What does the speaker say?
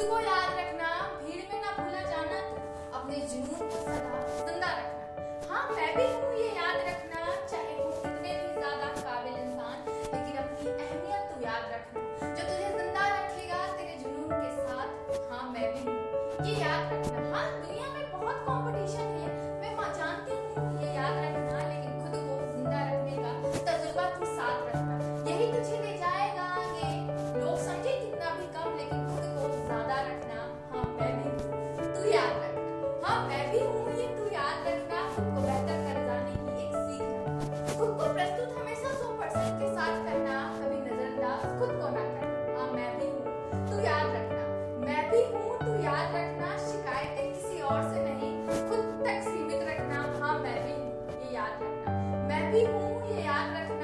खुद को याद रखना, भीड़ में ना भूला जाना, अपने जुनून को सदा ज़िंदा रखना। हाँ मैं भी हूँ, ये याद रखना, चाहे वो कितने भी ज़्यादा काबिल इंसान, लेकिन अपनी अहमियत तू याद रखना। जो तुझे ज़िंदा रखेगा तेरे जुनून के साथ हाँ मैं भी हूँ, ये याद रखना। हाँ मैं भी हूँ, ये तू याद रखना। खुद को बेहतर कर जाने की एक सीख रखना खुद को प्रस्तुत हमेशा सौ परसेंट के साथ करना, कभी नजरअंदाज खुद को ना करना। हाँ मैं भी हूँ, तू याद रखना। मैं भी हूँ, तू याद रखना। शिकायतें किसी और से नहीं, खुद तक सीमित रखना। हाँ मैं भी हूँ, ये याद रखना। मैं भी हूँ, ये याद रखना।